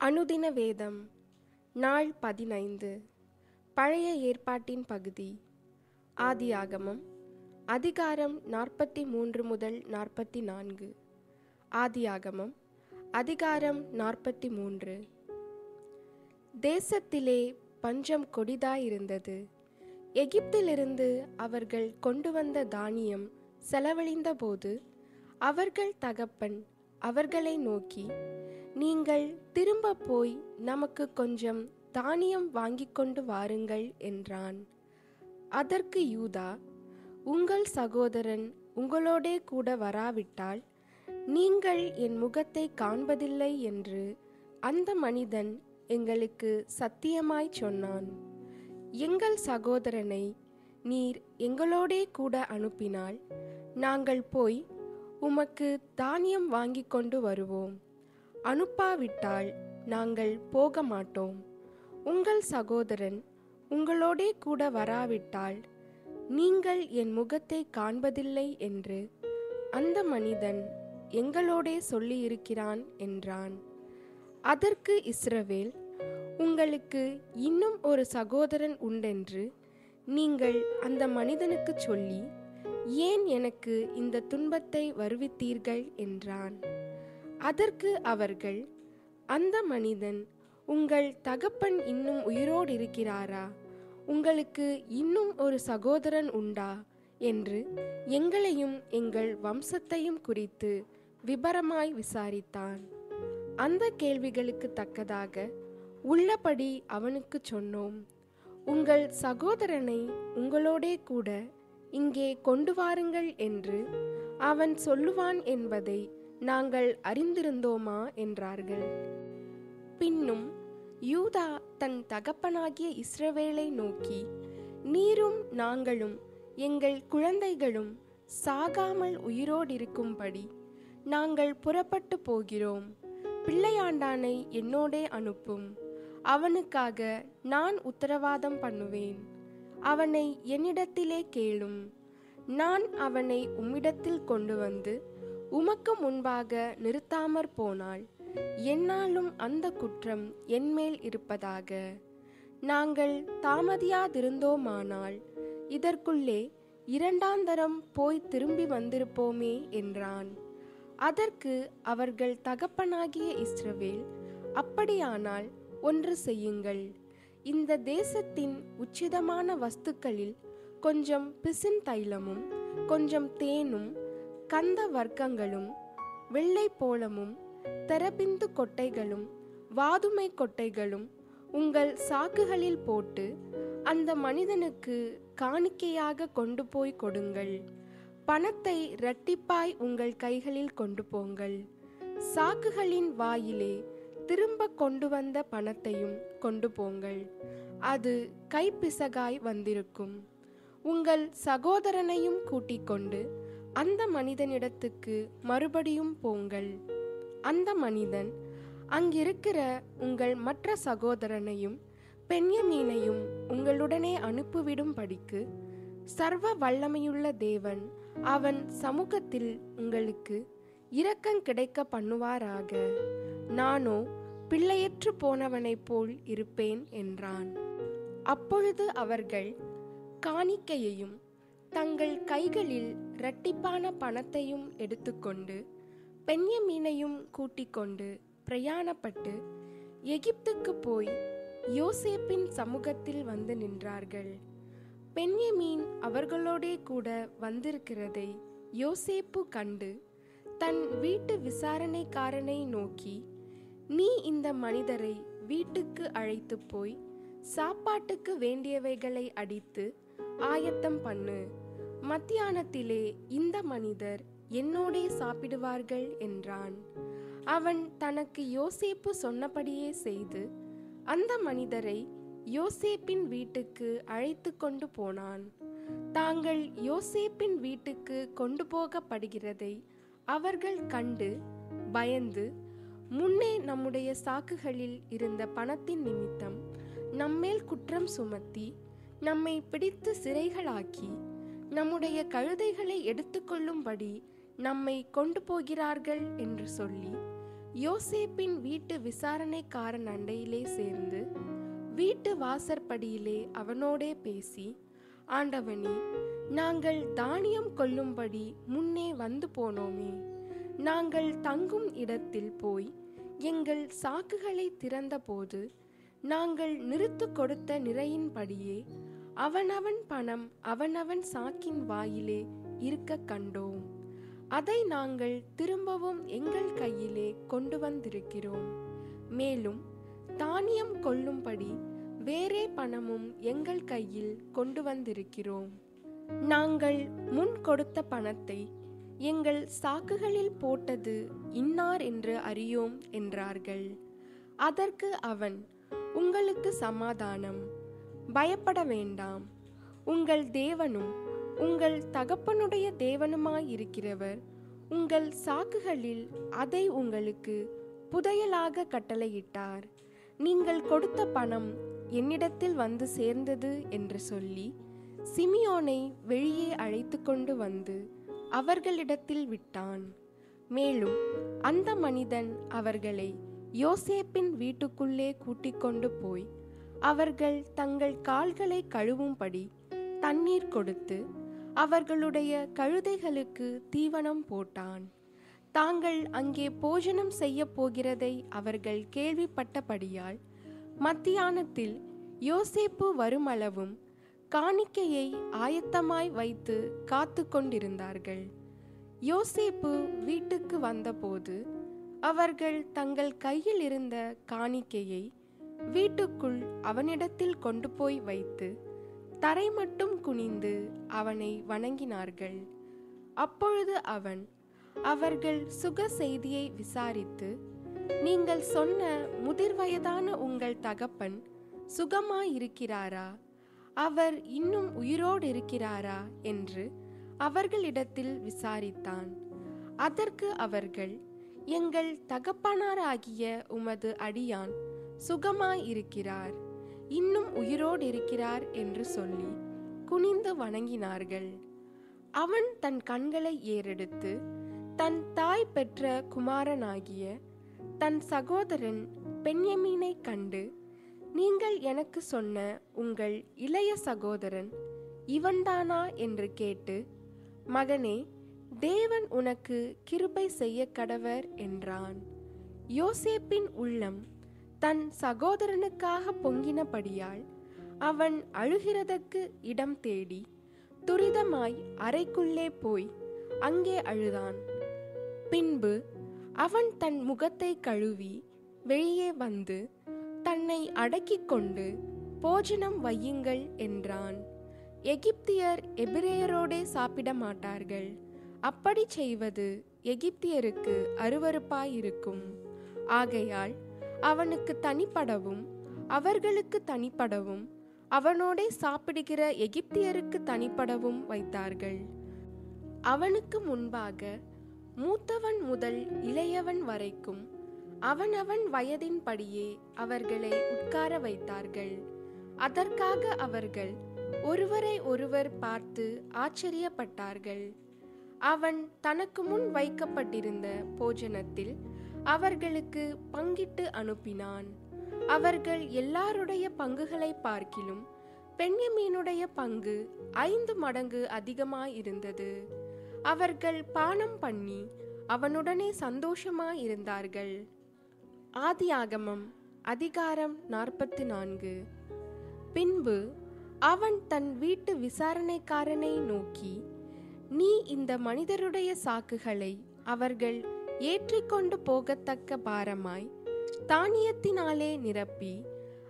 அனுதின வேதம் நாள் பதினைந்து. பழைய ஏற்பாட்டின் பகுதி. ஆதியாகமம் அதிகாரம் நாற்பத்தி மூன்று முதல் நாற்பத்தி நான்கு ஆதியாகமம் அதிகாரம் நாற்பத்தி மூன்று தேசத்திலே பஞ்சம் கொடிதாயிருந்தது. எகிப்திலிருந்து அவர்கள் கொண்டு வந்த தானியம் செலவழிந்தபோது அவர்கள் தகப்பன் அவர்களை நோக்கி நீங்கள் திரும்ப போய் நமக்கு கொஞ்சம் தானியம் வாங்கி கொண்டு வாருங்கள் என்றான். அதற்கு யூதா உங்கள் சகோதரன் உங்களோடே கூட வராவிட்டால் நீங்கள் என் முகத்தை காண்பதில்லை என்று அந்த மனிதன் எங்களுக்கு சத்தியமாய் சொன்னான். எங்கள் சகோதரனை நீர் எங்களோடே கூட அனுப்பினால் நாங்கள் போய் உமக்கு தானியம் வாங்கிக் கொண்டு வருவோம். அனுப்பாவிட்டால் நாங்கள் போக மாட்டோம் உங்கள் சகோதரன் உங்களோடே கூட வராவிட்டால் நீங்கள் என் முகத்தை காண்பதில்லை என்று அந்த மனிதன் எங்களோடே சொல்லியிருக்கிறான் என்றான். அதற்கு இஸ்ரவேல் உங்களுக்கு இன்னும் ஒரு சகோதரன் உண்டென்று நீங்கள் அந்த மனிதனுக்கு சொல்லி ஏன் எனக்கு இந்த துன்பத்தை வருவித்தீர்கள் என்றான். அதற்கு அவர்கள் அந்த மனிதன் உங்கள் தகப்பன் இன்னும் உயிரோடு இருக்கிறாரா? உங்களுக்கு இன்னும் ஒரு சகோதரன் உண்டா? என்று எங்களையும் எங்கள் வம்சத்தையும் குறித்து விபரமாய் விசாரித்தான். அந்த கேள்விகளுக்கு தக்கதாக உள்ளபடி அவனுக்கு சொன்னோம். உங்கள் சகோதரனை உங்களோடே கூட இங்கே கொண்டு வாருங்கள் என்று அவன் சொல்லுவான் என்பதை நாங்கள் அறிந்திருந்தோமா என்றார்கள். பின்னும் யூதா தன் தகப்பனாகிய இஸ்ரவேலை நோக்கி நீரும் நாங்களும் எங்கள் குழந்தைகளும் சாகாமல் உயிரோடிருக்கும்படி நாங்கள் புறப்பட்டு போகிறோம். பிள்ளையாண்டானை என்னோடே அனுப்பும். அவனுக்காக நான் உத்தரவாதம் பண்ணுவேன். அவனை என்னிடத்திலே கேளும். நான் அவனை உம்மிடத்தில் கொண்டு வந்து உமக்கு முன்பாக நிறுத்தாமற் போனால் என்னாலும் அந்த குற்றம் என்மேல் இருப்பதாக. நாங்கள் தாமதியாதிருந்தோமானால் இதற்குள்ளே இரண்டாந்தரம் போய் திரும்பி வந்திருப்போமே என்றான். அதற்கு அவர்கள் தகப்பனாகிய இஸ்ரவேல் அப்படியானால் ஒன்று செய்யுங்கள். இந்த தேசத்தின் உச்சிதமான வஸ்துக்களில் கொஞ்சம் பிசின் தைலமும் கொஞ்சம் தேனும் கந்த வர்க்கங்களும் வெள்ளை போலமும் தெரபிந்து கொட்டைகளும் வாதுமை கொட்டைகளும் உங்கள் சாக்குகளில் போட்டு அந்த மனிதனுக்கு காணிக்கையாக கொண்டு போய் கொடுங்கள். பணத்தை இரட்டிப்பாய் உங்கள் கைகளில் கொண்டு போங்கள். சாக்குகளின் வாயிலே திரும்ப கொண்டு வந்த பணத்தையும் கொண்டு போங்கள். அது கைப்பிசகாய் வந்திருக்கும். உங்கள் சகோதரனையும் கூட்டிக் கொண்டு அந்த மனிதனிடத்துக்கு மறுபடியும் போங்கள். அந்த மனிதன் அங்கிருக்கிற உங்கள் மற்ற சகோதரனையும் பெண்யமீனையும் உங்களுடனே அனுப்பிவிடும்படிக்கு சர்வ வல்லமையுள்ள தேவன் அவன் சமூகத்தில் உங்களுக்கு இரக்கம் கிடைக்க பண்ணுவாராக. நானோ பிள்ளையற்று போனவனைப் போல் இருப்பேன் என்றான். அப்பொழுது அவர்கள் காணிக்கையையும் தங்கள் கைகளில் இரட்டிப்பான பணத்தையும் எடுத்துக்கொண்டு பெண்யமீனையும் கூட்டிக் கொண்டு பிரயாணப்பட்டு எகிப்துக்கு போய் யோசேப்பின் சமூகத்தில் வந்து நின்றார்கள். பெண்யமீன் அவர்களோடே கூட வந்திருக்கிறதை யோசேப்பு கண்டு தன் வீட்டு விசாரணைக்காரனை நோக்கி நீ இந்த மனிதரை வீட்டுக்கு அழைத்து போய் சாப்பாட்டுக்கு வேண்டியவைகளை அடித்து ஆயத்தம் பண்ணு. மத்தியானத்திலே இந்த மனிதர் என்னோடே சாப்பிடுவார்கள் என்றான். அவன் தனக்கு யோசேப்பு சொன்னபடியே செய்து அந்த மனிதரை யோசேப்பின் வீட்டுக்கு அழைத்து கொண்டு போனான். தாங்கள் யோசேப்பின் வீட்டுக்கு கொண்டு போகப்படுகிறதை அவர்கள் கண்டு பயந்து முன்னே நம்முடைய சாக்குகளில் இருந்த பணத்தின் நிமித்தம் நம்மேல் குற்றம் சுமத்தி நம்மை பிடித்து சிறைகளாக்கி நம்முடைய கழுதைகளை எடுத்துக்கொள்ளும்படி நம்மை கொண்டு போகிறார்கள் என்று சொல்லி யோசேப்பின் வீட்டு விசாரணைக்காரன் அண்டையிலே சேர்ந்து வீட்டு வாசற்படியிலே அவனோடே பேசி ஆண்டவனே நாங்கள் தானியம் கொள்ளும்படி முன்னே வந்து போனோமே. நாங்கள் தங்கும் இடத்தில் போய் எங்கள் சாக்குகளை திறந்தபோது நாங்கள் நிறுத்து கொடுத்த நிறையின்படியே அவனவன் பணம் அவனவன் சாக்கின் வாயிலே இருக்க கண்டோம். அதை நாங்கள் திரும்பவும் எங்கள் கையிலே கொண்டு வந்திருக்கிறோம். மேலும் தானியம் கொள்ளும்படி வேறே பணமும் எங்கள் கையில் கொண்டு வந்திருக்கிறோம். நாங்கள் முன் கொடுத்த பணத்தை எங்கள் சாக்குகளில் போட்டது இன்னார் என்று அறியோம் என்றார்கள். அதற்கு அவன் உங்களுக்கு சமாதானம். பயப்பட வேண்டாம். உங்கள் தேவனும் உங்கள் தகப்பனுடைய தேவனுமாயிருக்கிறவர் உங்கள் சாக்குகளில் அதை உங்களுக்கு புதையலாக கட்டளையிட்டார். நீங்கள் கொடுத்த பணம் என்னிடத்தில் வந்து சேர்ந்தது என்று சொல்லி சிமியோனை வெளியே அழைத்து கொண்டு வந்து அவர்களிடத்தில் விட்டான். மேலும் அந்த மனிதன் அவர்களை யோசேப்பின் வீட்டுக்குள்ளே கூட்டிக் கொண்டு போய் அவர்கள் தங்கள் கால்களை கழுவும்படி தண்ணீர் கொடுத்து அவர்களுடைய கழுதைகளுக்கு தீவனம் போட்டான். தாங்கள் அங்கே போஜனம் செய்ய போகிறதை அவர்கள் கேள்விப்பட்டபடியால் மத்தியானத்தில் யோசேப்பு வருமளவும் காணிக்கையை ஆயத்தமாய் வைத்து காத்து கொண்டிருந்தார்கள். யோசேப்பு வீட்டுக்கு வந்தபோது அவர்கள் தங்கள் கையில் இருந்த காணிக்கையை வீட்டுக்குள் அவனிடத்தில் கொண்டு போய் வைத்து தரை மட்டும் குனிந்து அவனை வணங்கினார்கள். அப்பொழுது அவன் அவர்கள் சுக செய்தியை விசாரித்து நீங்கள் சொன்ன முதிர் வயதான உங்கள் தகப்பன் சுகமாயிருக்கிறாரா? அவர் இன்னும் உயிரோடு இருக்கிறாரா என்று அவர்களிடத்தில் விசாரித்தான். அதற்கு அவர்கள் எங்கள் தகப்பனாராகிய உமது அடியான் சுகமாய் இருக்கிறார். இன்னும் உயிரோடு இருக்கிறார் என்று சொல்லி குனிந்து வணங்கினார்கள். அவன் தன் கண்களை ஏறெடுத்து தன் தாய் பெற்ற குமாரனாகிய தன் சகோதரன் பெண்யமீனை கண்டு நீங்கள் எனக்கு சொன்ன உங்கள் இளைய சகோதரன் இவன்தானா? என்று கேட்டு மகனே தேவன் உனக்கு கிருபை செய்ய கடவர் என்றான். யோசேப்பின் உள்ளம் தன் சகோதரனுக்காக பொங்கினபடியால் அவன் அழுகிறதற்கு இடம் தேடி துரிதமாய் அறைக்குள்ளே போய் அங்கே அழுதான். பின்பு அவன் தன் முகத்தை கழுவி வெளியே வந்து தன்னை அடக்கிக் கொண்டு போஜனம் வையுங்கள் என்றான். எகிப்தியர் எபிரேயரோடே சாப்பிட மாட்டார்கள். அப்படி செய்வது எகிப்தியருக்கு அருவறுப்பாயிருக்கும் ஆகையால் அவனுக்கு தனிப்படவும் அவர்களுக்கு தனிப்படவும் அவனோடே சாப்பிடுகிற எகிப்தியருக்கு தனிப்படவும் வைத்தார்கள். அவனுக்கு முன்பாக மூத்தவன் முதல் இளையவன் வரைக்கும் அவனவன் வயதின்படியே அவர்களை உட்கார வைத்தார்கள். அதற்காக அவர்கள் ஒருவரை ஒருவர் பார்த்து ஆச்சரியப்பட்டார்கள். அவன் தனக்கு முன் வைக்கப்பட்டிருந்த போஜனத்தில் அவர்களுக்கு பங்கிட்டு அனுப்பினான். அவர்கள் எல்லாருடைய பங்குகளை பார்க்கிலும் பெண்யமீனுடைய பங்கு ஐந்து மடங்கு அதிகமாயிருந்தது. அவர்கள் பானம் பண்ணி அவனுடனே சந்தோஷமாயிருந்தார்கள். ஆதியாகமம் அதிகாரம் நாற்பத்தி நான்கு பின்பு அவன் தன் வீட்டு விசாரணைக்காரனை நோக்கி நீ இந்த மனிதருடைய சாக்குகளை அவர்கள் ஏற்றிக்கொண்டு போகத்தக்க பாரமாய் தானியத்தினாலே நிரப்பி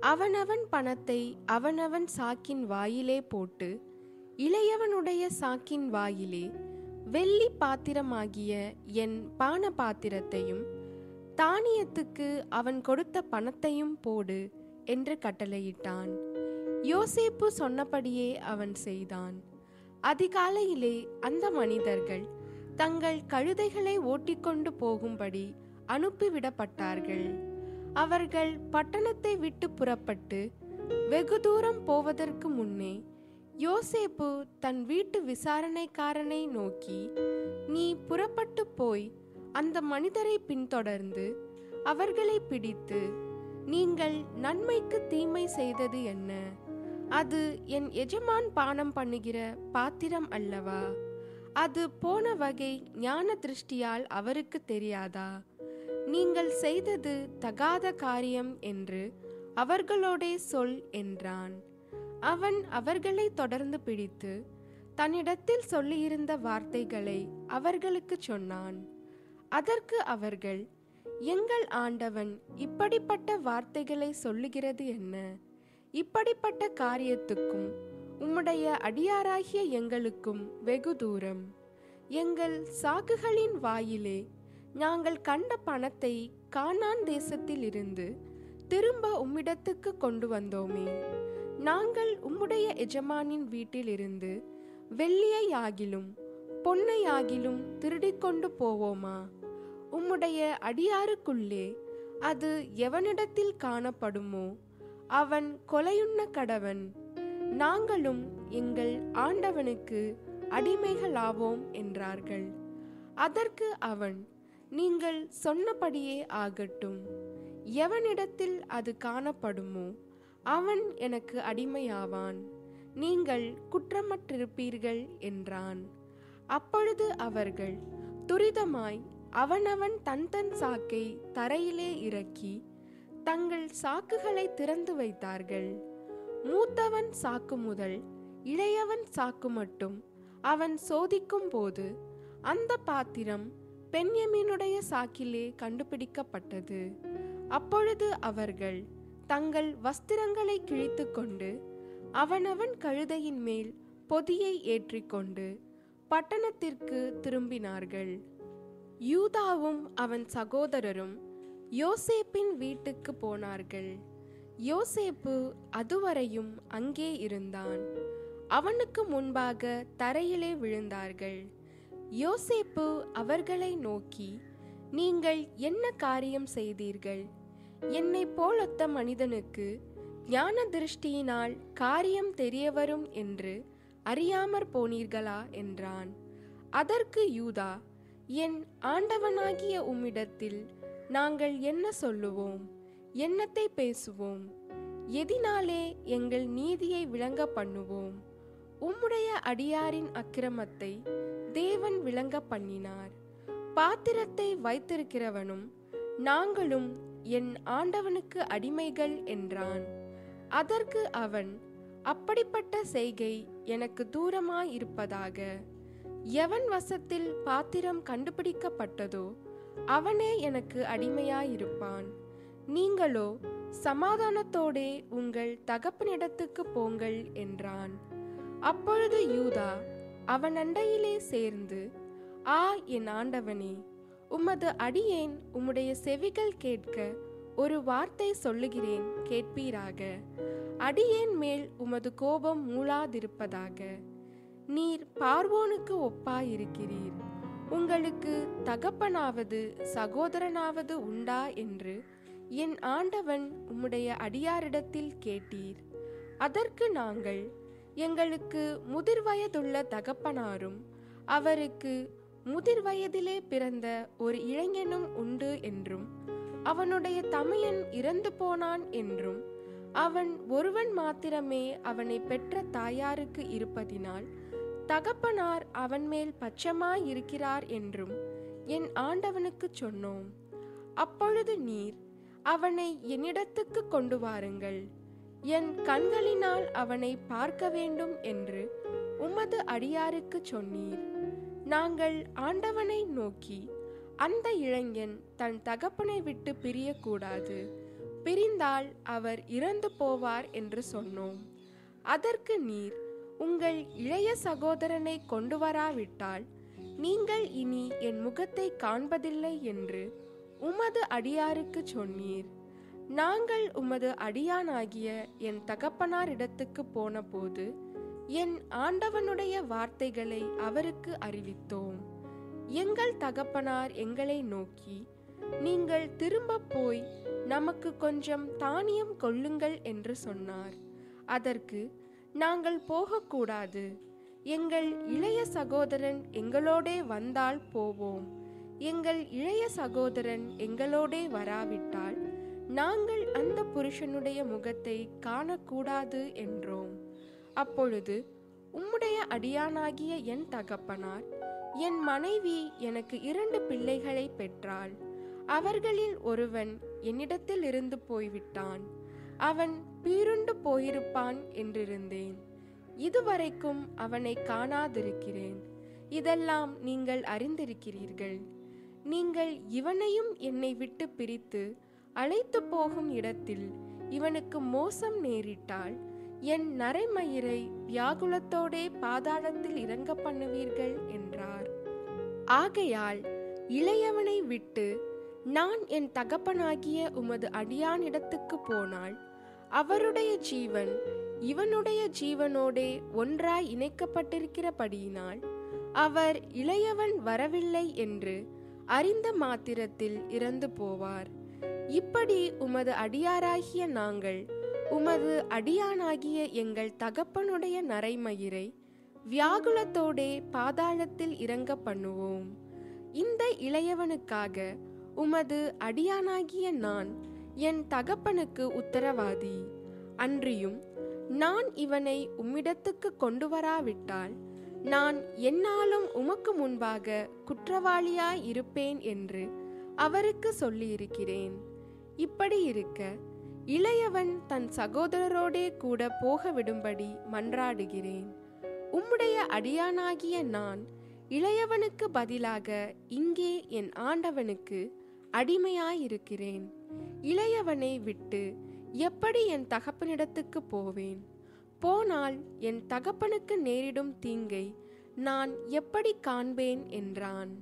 அவனவன் பணத்தை அவனவன் சாக்கின் வாயிலே போட்டு இளையவனுடைய சாக்கின் வாயிலே வெள்ளி பாத்திரமாகிய என் பான பாத்திரத்தையும் தானியத்துக்கு அவன் கொடுத்த பணத்தையும் போடு என்று கட்டளையிட்டான். யோசேப்பு சொன்னபடியே அவன் செய்தான். அதிகாலையிலே அந்த மனிதர்கள் தங்கள் கழுதைகளை ஓட்டிக்கொண்டு போகும்படி அனுப்பிவிடப்பட்டார்கள். அவர்கள் பட்டணத்தை விட்டு புறப்பட்டு வெகு தூரம் போவதற்கு முன்னே யோசேப்பு தன் வீட்டு விசாரணைக்காரனை நோக்கி நீ புறப்பட்டு போய் அந்த மனிதரை பின்தொடர்ந்து அவர்களை பிடித்து நீங்கள் நன்மைக்கு தீமை செய்தது என்ன? அது என் எஜமான் பானம் பண்ணுகிற பாத்திரம் அல்லவா? அது போன வகை ஞான திருஷ்டியால் அவருக்கு தெரியாதா? நீங்கள் செய்தது தகாத காரியம் என்று அவர்களோடே சொல் என்றான். அவன் அவர்களை தொடர்ந்து பிடித்து தன்னிடத்தில் சொல்லியிருந்த வார்த்தைகளை அவர்களுக்கு சொன்னான். அதற்கு அவர்கள் எங்கள் ஆண்டவன் இப்படிப்பட்ட வார்த்தைகளை சொல்லுகிறது என்ன? இப்படிப்பட்ட காரியத்துக்கும் உம்முடைய அடியாராகிய எங்களுக்கும் வெகு தூரம். எங்கள் சாக்குகளின் வாயிலே நாங்கள் கண்ட பணத்தை கானான் தேசத்தில் இருந்து திரும்ப உம்மிடத்துக்கு கொண்டு வந்தோமே. நாங்கள் உம்முடைய எஜமானின் வீட்டிலிருந்து வெள்ளியை ஆகிலும் பொன்னை ஆகிலும் திருடிக்கொண்டு போவோமா? உம்முடைய அடியாருக்குள்ளே அது எவனிடத்தில் காணப்படுமோ? அவன் கொலையுண்ண கடவன் நாங்களும் எங்கள் ஆண்டவனுக்கு அடிமைகளாவோம் என்றார்கள். அதற்கு அவன் நீங்கள் சொன்னபடியே ஆகட்டும். எவனிடத்தில் அது காணப்படுமோ அவன் எனக்கு அடிமையாவான். நீங்கள் குற்றமற்றிருப்பீர்கள் என்றான். அப்பொழுது அவர்கள் துரிதமாய் அவனவன் தன் தன் சாக்கை தரையிலே இறக்கி தங்கள் சாக்குகளை திறந்து வைத்தார்கள். மூத்தவன் சாக்கு முதல் இளையவன் சாக்கு மட்டும் அவன் சோதிக்கும் போது அந்த பாத்திரம் பெண்யமீனுடைய சாக்கிலே கண்டுபிடிக்கப்பட்டது. அப்பொழுது அவர்கள் தங்கள் வஸ்திரங்களை கிழித்து கொண்டு அவனவன் கழுதையின் மேல் பொதியை ஏற்றிக்கொண்டு பட்டணத்திற்கு திரும்பினார்கள். யூதாவும் அவன் சகோதரரும் யோசேப்பின் வீட்டுக்கு போனார்கள். யோசேப்பு அதுவரையும் அங்கே இருந்தான். அவனுக்கு முன்பாக தரையிலே விழுந்தார்கள். யோசேப்பு அவர்களை நோக்கி நீங்கள் என்ன காரியம் செய்தீர்கள்? என்னை போலொத்த மனிதனுக்கு ஞான திருஷ்டியினால் காரியம் தெரியவரும் என்று அறியாமற் போனீர்களா? என்றான். அதற்கு யூதா என் ஆண்டவனாகிய உம்மிடத்தில் நாங்கள் என்ன சொல்லுவோம்? என்னத்தை பேசுவோம்? எதினாலே எங்கள் நீதியை விளங்க பண்ணுவோம்? உம்முடைய அடியாரின் அக்கிரமத்தை தேவன் விளங்க பண்ணினார். பாத்திரத்தை வைத்திருக்கிறவனும் நாங்களும் என் ஆண்டவனுக்கு அடிமைகள் என்றான். அதற்கு அவன் அப்படிப்பட்ட செய்கை எனக்கு தூரமாயிருப்பதாக. எவன் வசத்தில் பாத்திரம் கண்டுபிடிக்கப்பட்டதோ அவனே எனக்கு அடிமையாயிருப்பான். நீங்களோ சமாதானத்தோடே உங்கள் தகப்பனிடத்துக்கு போங்கள் என்றான். அப்பொழுது யூதா அவன் அண்டையிலே சேர்ந்து ஆ என் ஆண்டவனே உமது அடியேன் உம்முடைய செவிகள் கேட்க ஒரு வார்த்தை சொல்லுகிறேன் கேட்பீராக. அடியேன் மேல் உமது கோபம் மூளாதிருப்பதாக நீர் பார்வோனுக்கு ஒப்பாயிருக்கிறீர். உங்களுக்கு தகப்பனாவது சகோதரனாவது உண்டா? என்று என் ஆண்டவன் உம்முடைய அடியாரிடத்தில் கேட்டீர். அதற்கு நாங்கள் எங்களுக்கு முதிர்வயதுள்ள தகப்பனாரும் அவருக்கு முதிர்வயதிலே பிறந்த ஒரு இளைஞனும் உண்டு என்றும் அவனுடைய தமையன் இறந்து போனான் என்றும் அவன் ஒருவன் மாத்திரமே அவனை பெற்ற தாயாருக்கு இருப்பதினால் தகப்பனார் அவன் மேல் பட்சமாயிருக்கிறார் என்றும் என் ஆண்டவனுக்கு சொன்னோம். அப்பொழுது நீர் அவனை என்னிடத்துக்கு கொண்டு வாருங்கள். என் கண்களினால் அவனை பார்க்க வேண்டும் என்று உமது அடியாருக்கு சொன்னீர். நாங்கள் ஆண்டவனை நோக்கி அந்த இளைஞன் தன் தகப்பனை விட்டு பிரியக்கூடாது. பிரிந்தால் அவர் இறந்து போவார் என்று சொன்னோம். அதற்கு நீர் உங்கள் இளைய சகோதரனை கொண்டு வராவிட்டால் நீங்கள் இனி என் முகத்தை காண்பதில்லை என்று உமது அடியாருக்கு சொன்னீர். நாங்கள் உமது அடியானாகிய என் தகப்பனாரிடத்துக்கு போனபோது என் ஆண்டவனுடைய வார்த்தைகளை அவருக்கு அறிவித்தோம். எங்கள் தகப்பனார் எங்களை நோக்கி நீங்கள் திரும்ப போய் நமக்கு கொஞ்சம் தானியம் கொள்ளுங்கள் என்று சொன்னார். அதற்கு நாங்கள் போகக்கூடாது. எங்கள் இளைய சகோதரன் எங்களோடே வந்தால் போவோம். எங்கள் இளைய சகோதரன் எங்களோடே வராவிட்டால் நாங்கள் அந்த புருஷனுடைய முகத்தை காணக்கூடாது என்றோம். அப்பொழுது உம்முடைய அடியானாகிய என் தகப்பனார் என் மனைவி எனக்கு இரண்டு பிள்ளைகளை பெற்றாள். அவர்களில் ஒருவன் என்னிடத்தில் இருந்து போய்விட்டான். அவன் பீருண்டு போயிருப்பான் என்றிருந்தேன். இதுவரைக்கும் அவனை காணாதிருக்கிறேன். இதெல்லாம் நீங்கள் அறிந்திருக்கிறீர்கள். நீங்கள் இவனையும் என்னை விட்டு பிரித்து அழைத்து போகும் இடத்தில் இவனுக்கு மோசம் நேரிட்டால் என் நரைமயிரை வியாகுலத்தோடே பாதாளத்தில் இறங்க பண்ணுவீர்கள் என்றார். ஆகையால் இளையவனை விட்டு நான் என் தகப்பனாகிய உமது அடியானிடத்துக்கு போனால் அவருடைய ஜீவன் இவனுடைய ஜீவனோடே ஒன்றாய் இணைக்கப்பட்டிருக்கிறபடியினால் அவர் இளையவன் வரவில்லை என்று அறிந்த மாத்திரத்தில் இறந்து போவார். இப்படி உமது அடியாராகிய நாங்கள் உமது அடியானாகிய எங்கள் தகப்பனுடைய நரைமயிரை வியாகுலத்தோடே பாதாளத்தில் இறங்க பண்ணுவோம். இந்த இளையவனுக்காக உமது அடியானாகிய நான் என் தகப்பனுக்கு உத்தரவாதி. அன்றியும் நான் இவனை உம்மிடத்துக்கு கொண்டு வராவிட்டால் நான் என்னாலும் உமக்கு முன்பாக குற்றவாளியாய் இருப்பேன் என்று அவருக்கு சொல்லியிருக்கிறேன். இப்படி இருக்க இளையவன் தன் சகோதரரோடே கூட போக விடும்படி மன்றாடுகிறேன். உம்முடைய அடியானாகிய நான் இளையவனுக்கு பதிலாக இங்கே என் ஆண்டவனுக்கு அடிமையாயிருக்கிறேன். இளையவனை விட்டு எப்படி என் தகப்பனிடத்துக்கு போவேன்? போனால் என் தகப்பனுக்கு நேரிடும் தீங்கை நான் எப்படி காண்பேன் என்றான்.